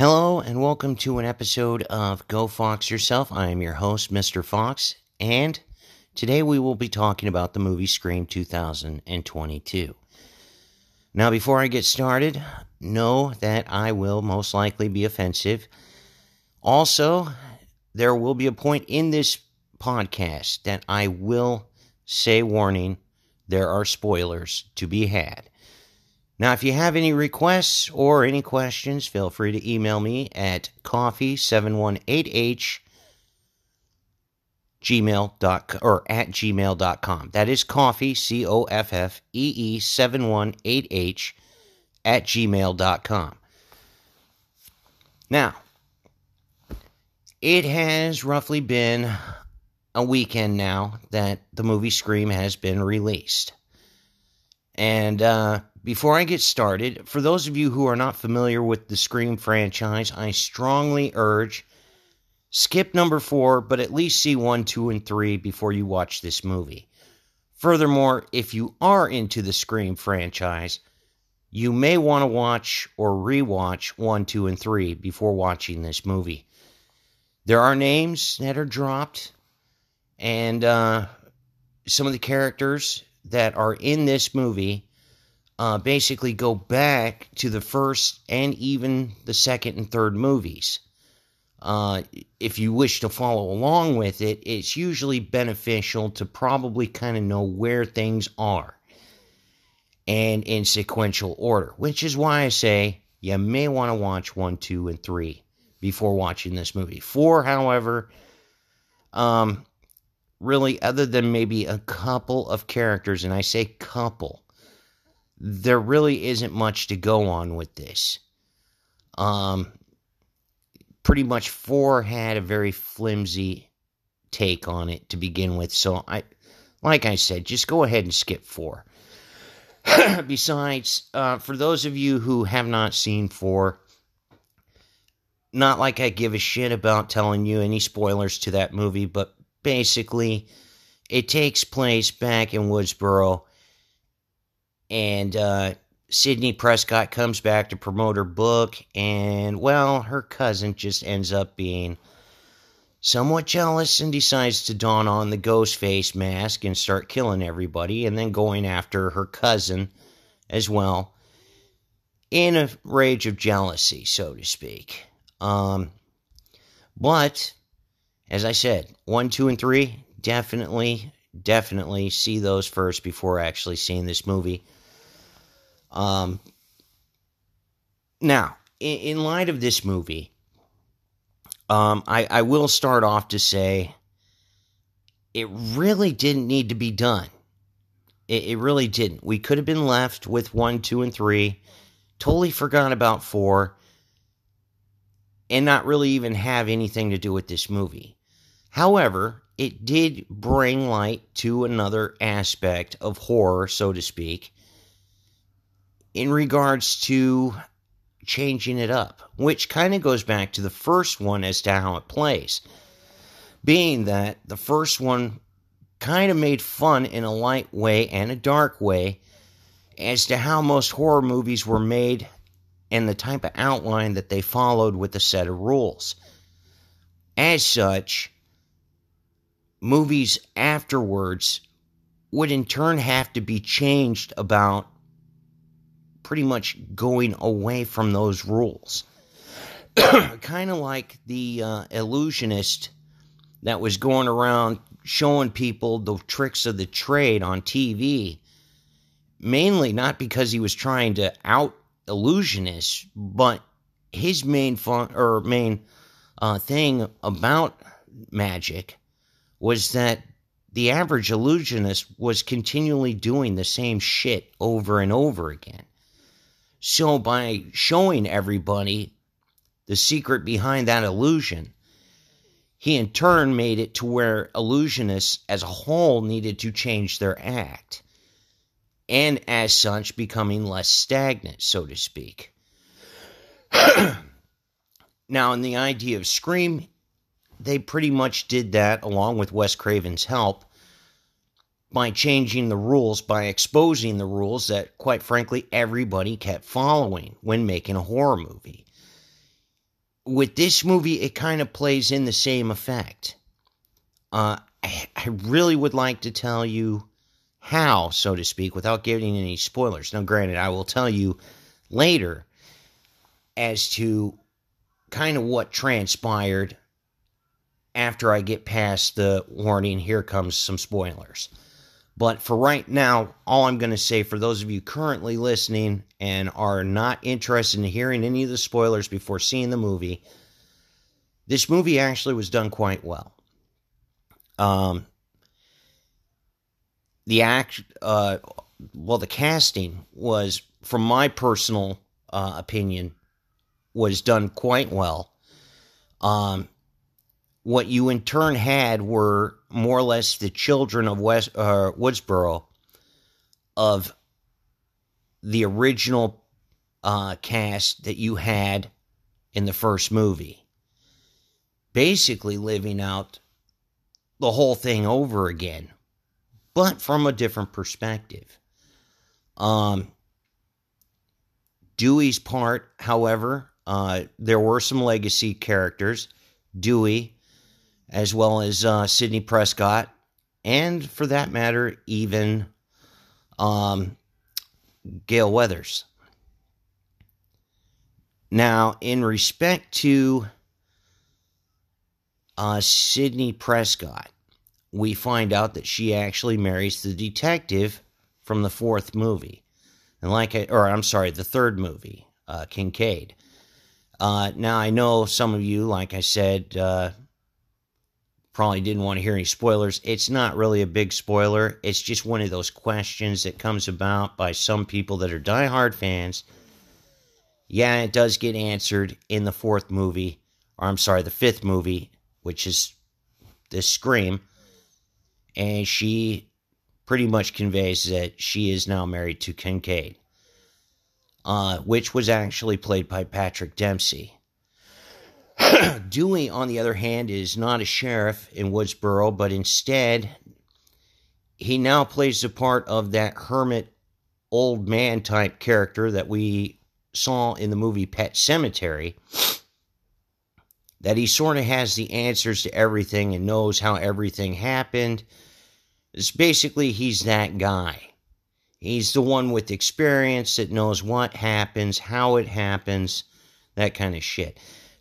Hello, and welcome to an episode of Go Fox Yourself. I am your host, Mr. Fox, and today we will be talking about the movie Scream 2022. Now, before I get started, know that I will most likely be offensive. Also, there will be a point in this podcast that I will say warning there are spoilers to be had. Now, if you have any requests or any questions, feel free to email me at coffee718h gmail.com or at gmail.com. That is coffee, C O F F E E 718H at gmail.com. Now, it has roughly been a weekend now that the movie Scream has been released. And uh, before I get started, for those of you who are not familiar with the Scream franchise, I strongly urge skip number four, but at least see one, two, and three before you watch this movie. Furthermore, if you are into the Scream franchise, you may want to watch or rewatch one, two, and three before watching this movie. There are names that are dropped, and uh, some of the characters that are in this movie uh, basically go back to the first and even the second and third movies. Uh, if you wish to follow along with it, it's usually beneficial to probably kind of know where things are and in sequential order, which is why I say you may want to watch one, two, and three before watching this movie. Four, however, um, really, other than maybe a couple of characters, and I say couple, there really isn't much to go on with this. Um, pretty much four had a very flimsy take on it to begin with. So I, like I said, just go ahead and skip four. Besides, uh, for those of you who have not seen four, not like I give a shit about telling you any spoilers to that movie, but basically, it takes place back in Woodsboro and uh, Sidney Prescott comes back to promote her book, and well, her cousin just ends up being somewhat jealous and decides to don on the ghost face mask and start killing everybody, and then going after her cousin as well in a rage of jealousy, so to speak. Um, but as I said, one, two, and three definitely, definitely see those first before actually seeing this movie. Um, now, in, in light of this movie, um, I, I will start off to say it really didn't need to be done. It, it really didn't. We could have been left with one, two, and three. Totally forgot about four. And not really even have anything to do with this movie. However, it did bring light to another aspect of horror, so to speak, in regards to changing it up, which kind of goes back to the first one as to how it plays. Being that the first one kind of made fun in a light way and a dark way as to how most horror movies were made and the type of outline that they followed with a set of rules. As such, movies afterwards would in turn have to be changed about pretty much going away from those rules. kind of like the uh, illusionist that was going around showing people the tricks of the trade on TV, mainly not because he was trying to out illusionists, but his main fun or main uh, thing about magic was that the average illusionist was continually doing the same shit over and over again. So, by showing everybody the secret behind that illusion, he in turn made it to where illusionists as a whole needed to change their act, and as such, becoming less stagnant, so to speak. now, in the idea of Scream, they pretty much did that along with Wes Craven's help by changing the rules, by exposing the rules that, quite frankly, everybody kept following when making a horror movie. with this movie, it kind of plays in the same effect. Uh, I, I really would like to tell you how, so to speak, without giving any spoilers. Now, granted, I will tell you later as to kind of what transpired after I get past the warning, here comes some spoilers. But for right now, all I'm going to say for those of you currently listening and are not interested in hearing any of the spoilers before seeing the movie, this movie actually was done quite well. Um, the act, uh, well, the casting was, from my personal uh, opinion, was done quite well. Um, what you in turn had were more or less the children of West uh, Woodsboro of the original uh, cast that you had in the first movie, basically living out the whole thing over again, but from a different perspective. Um, Dewey's part, however, uh, there were some legacy characters. Dewey, as well as uh, Sidney Prescott, and for that matter, even um, Gale Weathers. Now, in respect to uh, Sidney Prescott, we find out that she actually marries the detective from the fourth movie. And like I, or I'm sorry, the third movie, uh, Kincaid. Uh, now, I know some of you, like I said, uh, probably didn't want to hear any spoilers. It's not really a big spoiler. It's just one of those questions that comes about by some people that are diehard fans. Yeah, it does get answered in the fourth movie, or I'm sorry, the fifth movie, which is this Scream. And she pretty much conveys that she is now married to Kincaid, uh, which was actually played by Patrick Dempsey. Dewey, on the other hand, is not a sheriff in Woodsboro, but instead, he now plays the part of that hermit old man type character that we saw in the movie Pet Sematary. That he sort of has the answers to everything and knows how everything happened. It's basically, he's that guy. He's the one with experience that knows what happens, how it happens, that kind of shit.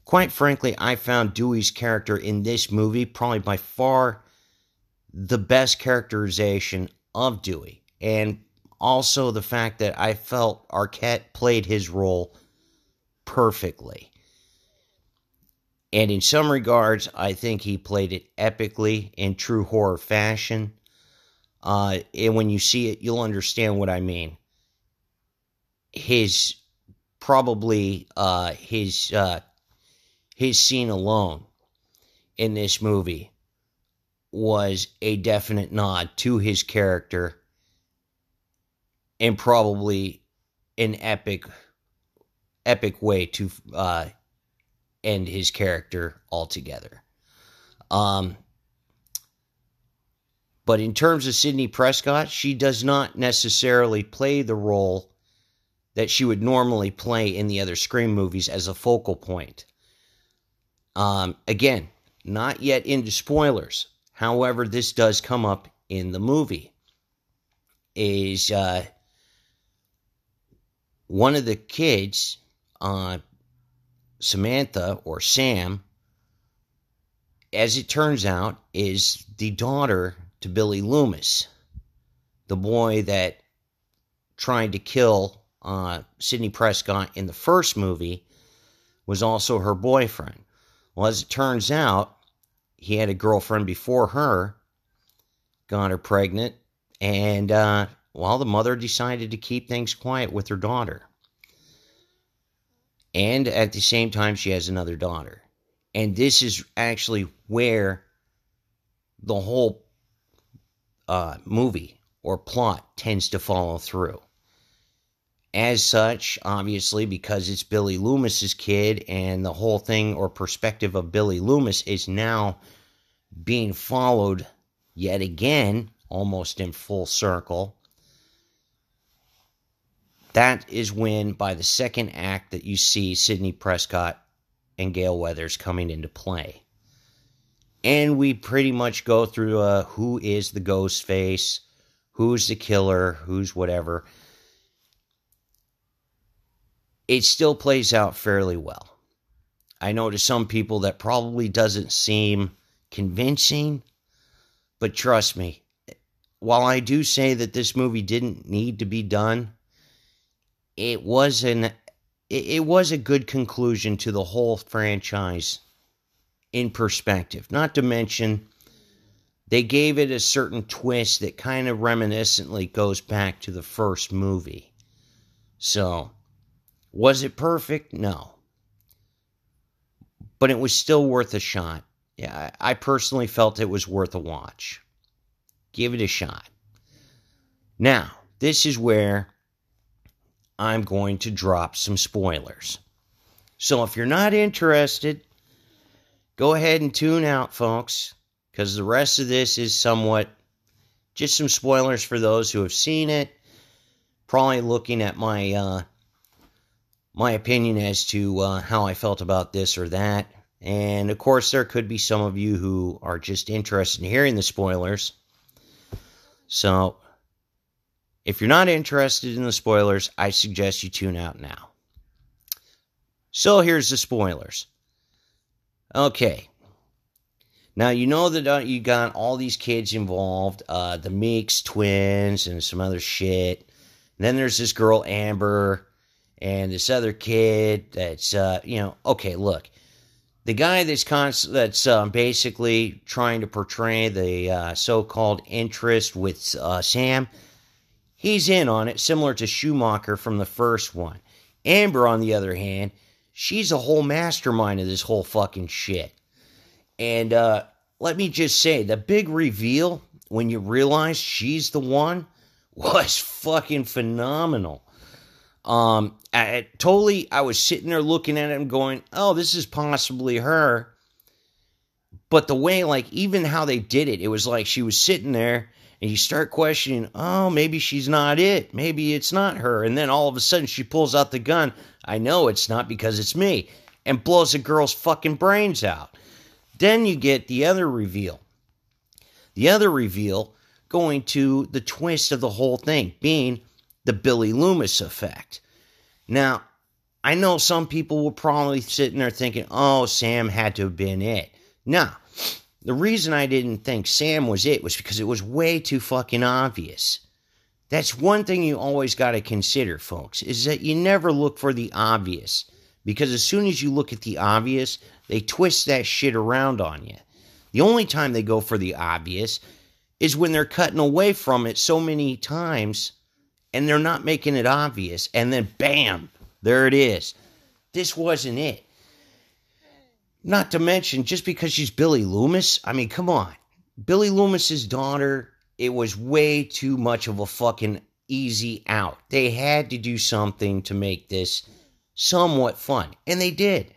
Quite frankly, I found Dewey's character in this movie probably by far the best characterization of Dewey. And also the fact that I felt Arquette played his role perfectly. And in some regards, I think he played it epically in true horror fashion. Uh, and when you see it, you'll understand what I mean. His probably uh, his uh, his scene alone in this movie was a definite nod to his character and probably an epic epic way to uh, end his character altogether. Um, but in terms of Sidney Prescott, she does not necessarily play the role that she would normally play in the other Scream movies as a focal point. Um, again, not yet into spoilers. However, this does come up in the movie. Is uh, one of the kids, uh, Samantha or Sam, as it turns out, is the daughter to Billy Loomis, the boy that tried to kill uh, Sidney Prescott in the first movie, was also her boyfriend. Well, as it turns out, he had a girlfriend before her, got her pregnant, and uh, well, the mother decided to keep things quiet with her daughter. And at the same time, she has another daughter. And this is actually where the whole uh, movie or plot tends to follow through. As such, obviously, because it's Billy Loomis's kid, and the whole thing or perspective of Billy Loomis is now being followed yet again, almost in full circle. That is when, by the second act, that you see Sidney Prescott and Gale Weathers coming into play. And we pretty much go through uh, who is the ghost face, who's the killer, who's whatever. It still plays out fairly well. I know to some people that probably doesn't seem convincing, but trust me, while I do say that this movie didn't need to be done, it was an it, was a good conclusion to the whole franchise in perspective. Not to mention they gave it a certain twist that kind of reminiscently goes back to the first movie. So, was it perfect? No. But it was still worth a shot. Yeah, I personally felt it was worth a watch. Give it a shot. Now, this is where I'm going to drop some spoilers. So if you're not interested, go ahead and tune out, folks because the rest of this is somewhat just some spoilers for those who have seen it. Probably looking at my uh, my opinion as to uh, how I felt about this or that. And of course, there could be some of you who are just interested in hearing the spoilers. So, if you're not interested in the spoilers, I suggest you tune out now. So, here's the spoilers. Okay, now you know that uh, you got all these kids involved, uh, the Meeks twins and some other shit. And then there's this girl Amber and this other kid that's uh, you know okay look the guy that's const- that's um, basically trying to portray the uh, so-called interest with uh, Sam he's in on it similar to Stu Macher from the first one Amber on the other hand she's a whole mastermind of this whole fucking shit and uh, let me just say, the big reveal when you realize she's the one was fucking phenomenal. Um, I, totally, I was sitting there looking at him, going, "Oh, this is possibly her." But the way, like, even how they did it, it was like she was sitting there, and you start questioning, "Oh, maybe she's not it. Maybe it's not her." And then all of a sudden, she pulls out the gun. I know it's not because it's me, and blows the girl's fucking brains out. Then you get the other reveal. The other reveal going to the twist of the whole thing being the Billy Loomis effect. Now, I know some people were probably sitting there thinking, oh, Sam had to have been it. No. The reason I didn't think Sam was it was because it was way too fucking obvious. That's one thing you always got to consider, folks, is that you never look for the obvious. Because as soon as you look at the obvious, they twist that shit around on you. The only time they go for the obvious is when they're cutting away from it so many times and they're not making it obvious. And then bam, there it is. This wasn't it. Not to mention, just because she's Billy Loomis, I mean, come on. Billy Loomis's daughter, it was way too much of a fucking easy out. They had to do something to make this somewhat fun. And they did.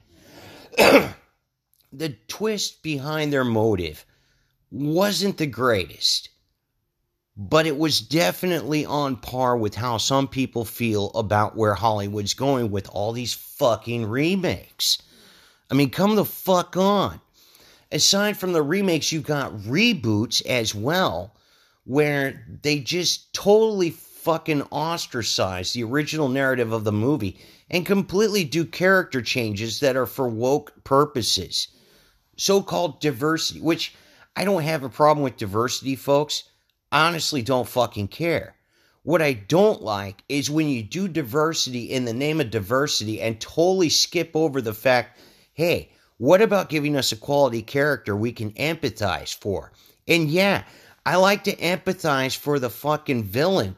the twist behind their motive wasn't the greatest, but it was definitely on par with how some people feel about where Hollywood's going with all these fucking remakes. I mean, come the fuck on. Aside from the remakes, you've got reboots as well, where they just totally fucking ostracize the original narrative of the movie and completely do character changes that are for woke purposes so called diversity, which I don't have a problem with diversity, folks. Honestly don't fucking care. What I don't like is when you do diversity in the name of diversity and totally skip over the fact, hey, what about giving us a quality character we can empathize for? And yeah, I like to empathize for the fucking villain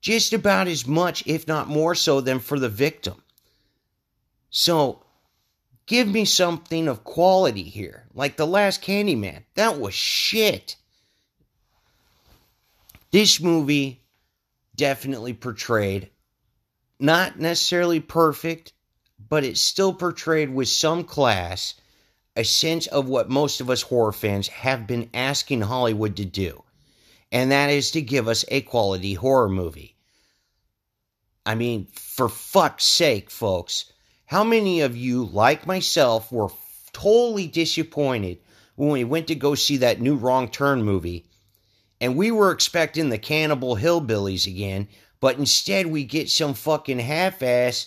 just about as much, if not more so, than for the victim. So Give me something of quality here, like The Last Candyman. That was shit. This movie definitely portrayed, not necessarily perfect, but it still portrayed with some class a sense of what most of us horror fans have been asking Hollywood to do, and that is to give us a quality horror movie. I mean, for fuck's sake, folks How many of you, like myself, were totally disappointed when we went to go see that new Wrong Turn movie and we were expecting the Cannibal Hillbillies again, but instead we get some fucking half ass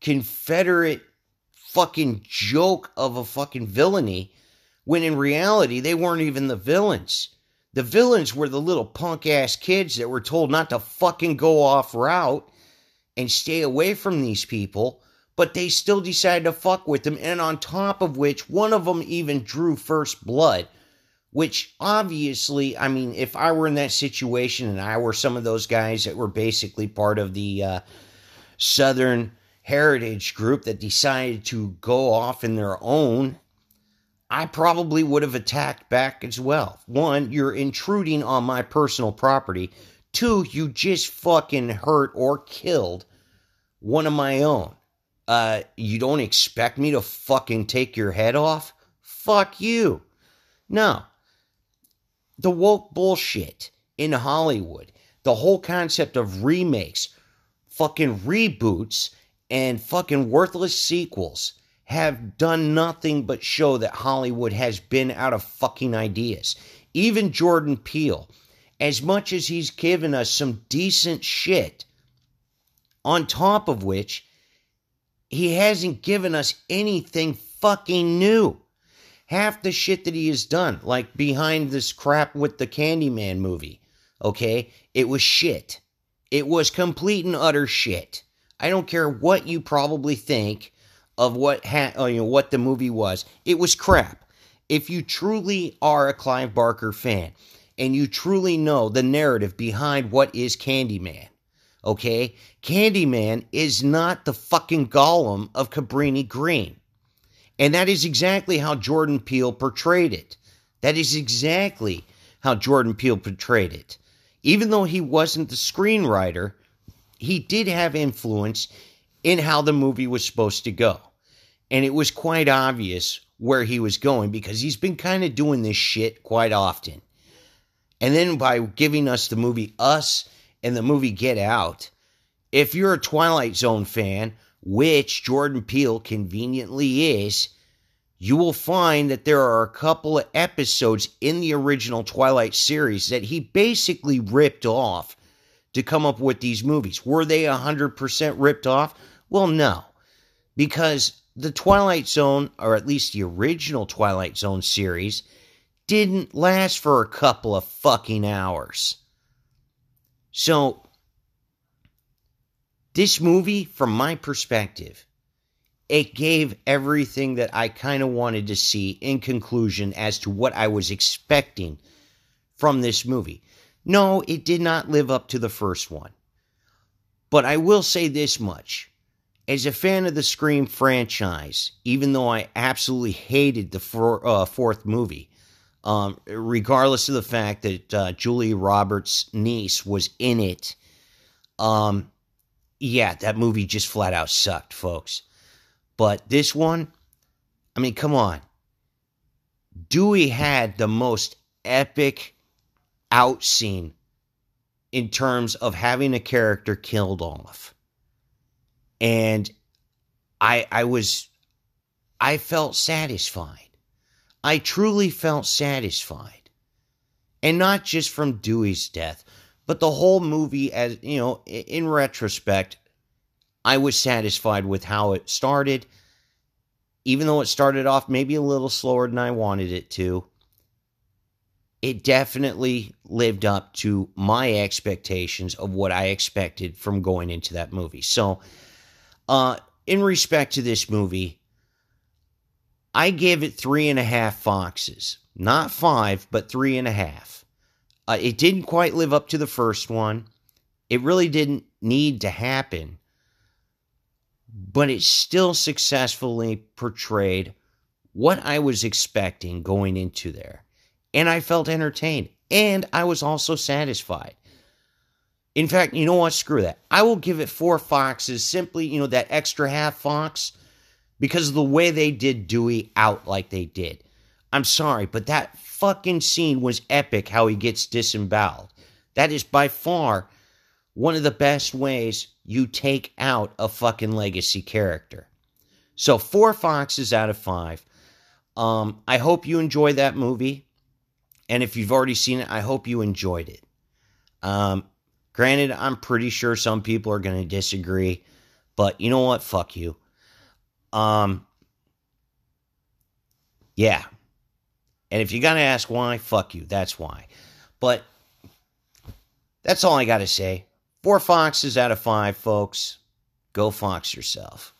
Confederate fucking joke of a fucking villainy when in reality they weren't even the villains. The villains were the little punk ass kids that were told not to fucking go off route and stay away from these people but they still decided to fuck with them. And on top of which, one of them even drew first blood, which obviously, I mean, if I were in that situation and I were some of those guys that were basically part of the uh, Southern Heritage group that decided to go off in their own, I probably would have attacked back as well. One, you're intruding on my personal property. Two, you just fucking hurt or killed one of my own uh, you don't expect me to fucking take your head off? Fuck you. No. The woke bullshit in Hollywood, the whole concept of remakes, fucking reboots, and fucking worthless sequels have done nothing but show that Hollywood has been out of fucking ideas. Even Jordan Peele, as much as he's given us some decent shit, on top of which he hasn't given us anything fucking new. Half the shit that he has done, like behind this crap with the Candyman movie, okay? It was shit. It was complete and utter shit. I don't care what you probably think of what ha- uh, you know what the movie was. It was crap. If you truly are a Clive Barker fan and you truly know the narrative behind what is Candyman, okay? Candyman is not the fucking golem of Cabrini Green. And that is exactly how Jordan Peele portrayed it. That is exactly how Jordan Peele portrayed it. Even though he wasn't the screenwriter, he did have influence in how the movie was supposed to go. And it was quite obvious where he was going because he's been kind of doing this shit quite often. And then by giving us the movie Us and the movie Get Out, if you're a Twilight Zone fan, which Jordan Peele conveniently is, you will find that there are a couple of episodes in the original Twilight series that he basically ripped off to come up with these movies. Were they 100% ripped off? Well, no. Because the Twilight Zone, or at least the original Twilight Zone series, didn't last for a couple of fucking hours. So, this movie, from my perspective, it gave everything that I kind of wanted to see in conclusion as to what I was expecting from this movie. No, it did not live up to the first one. But I will say this much. As a fan of the Scream franchise, even though I absolutely hated the four, uh, fourth movie, um, regardless of the fact that uh, Julie Roberts' niece was in it. Um, yeah, that movie just flat out sucked, folks. But this one, I mean, come on. Dewey had the most epic out scene in terms of having a character killed off. And I I was I felt satisfied. I truly felt satisfied. And not just from Dewey's death, but the whole movie, as you know, in retrospect, I was satisfied with how it started. Even though it started off maybe a little slower than I wanted it to, it definitely lived up to my expectations of what I expected from going into that movie. So, uh, in respect to this movie, I gave it three and a half foxes. Not five, but three and a half. Uh, it didn't quite live up to the first one. It really didn't need to happen. But it still successfully portrayed what I was expecting going into there. And I felt entertained. And I was also satisfied. In fact, you know what? Screw that. I will give it four foxes simply, you know, that extra half fox because of the way they did Dewey out like they did. I'm sorry, but that fucking scene was epic how he gets disemboweled. That is by far one of the best ways you take out a fucking legacy character. So four foxes out of five. Um, I hope you enjoy that movie. And if you've already seen it, I hope you enjoyed it. Um, granted, I'm pretty sure some people are going to disagree, but you know what? Fuck you. Um, yeah. And if you got to ask why, fuck you. That's why. But that's all I got to say. Four foxes out of five, folks. Go fox yourself.